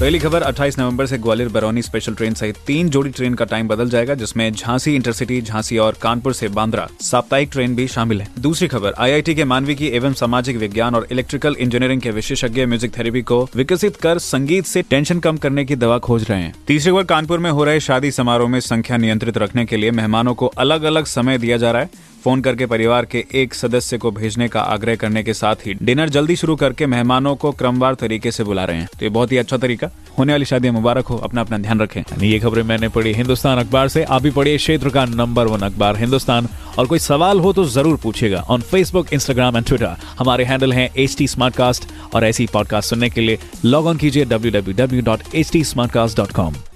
पहली खबर 28 नवंबर से ग्वालियर बरौनी स्पेशल ट्रेन सहित तीन जोड़ी ट्रेन का टाइम बदल जाएगा, जिसमें झांसी इंटरसिटी झांसी और कानपुर से बांद्रा साप्ताहिक ट्रेन भी शामिल है। दूसरी खबर आईआईटी के मानविकी एवं सामाजिक विज्ञान और इलेक्ट्रिकल इंजीनियरिंग के विशेषज्ञ म्यूज़िक थेरेपी को विकसित कर संगीत से टेंशन कम करने की दवा खोज रहे हैं। तीसरी खबर, कानपुर में हो रहे शादी समारोह में संख्या नियंत्रित रखने के लिए मेहमानों को अलग अलग समय दिया जा रहा है। फ़ोन करके परिवार के एक सदस्य को भेजने का आग्रह करने के साथ ही डिनर जल्दी शुरू करके मेहमानों को क्रमवार तरीके से बुला रहे हैं। तो ये बहुत ही अच्छा तरीका। होने वाली शादी मुबारक हो। अपना अपना ध्यान रखें। ये खबरें मैंने पढ़ी हिंदुस्तान अखबार से। आप भी पढ़िए क्षेत्र का नंबर वन अखबार, हिंदुस्तान। और कोई सवाल हो तो ज़रूर पूछेगा on Facebook Instagram and Twitter हमारे हैंडल है एच टी और ऐसी पॉडकास्ट सुनने के लिए लॉग ऑन कीजिए www.htsmartcast.com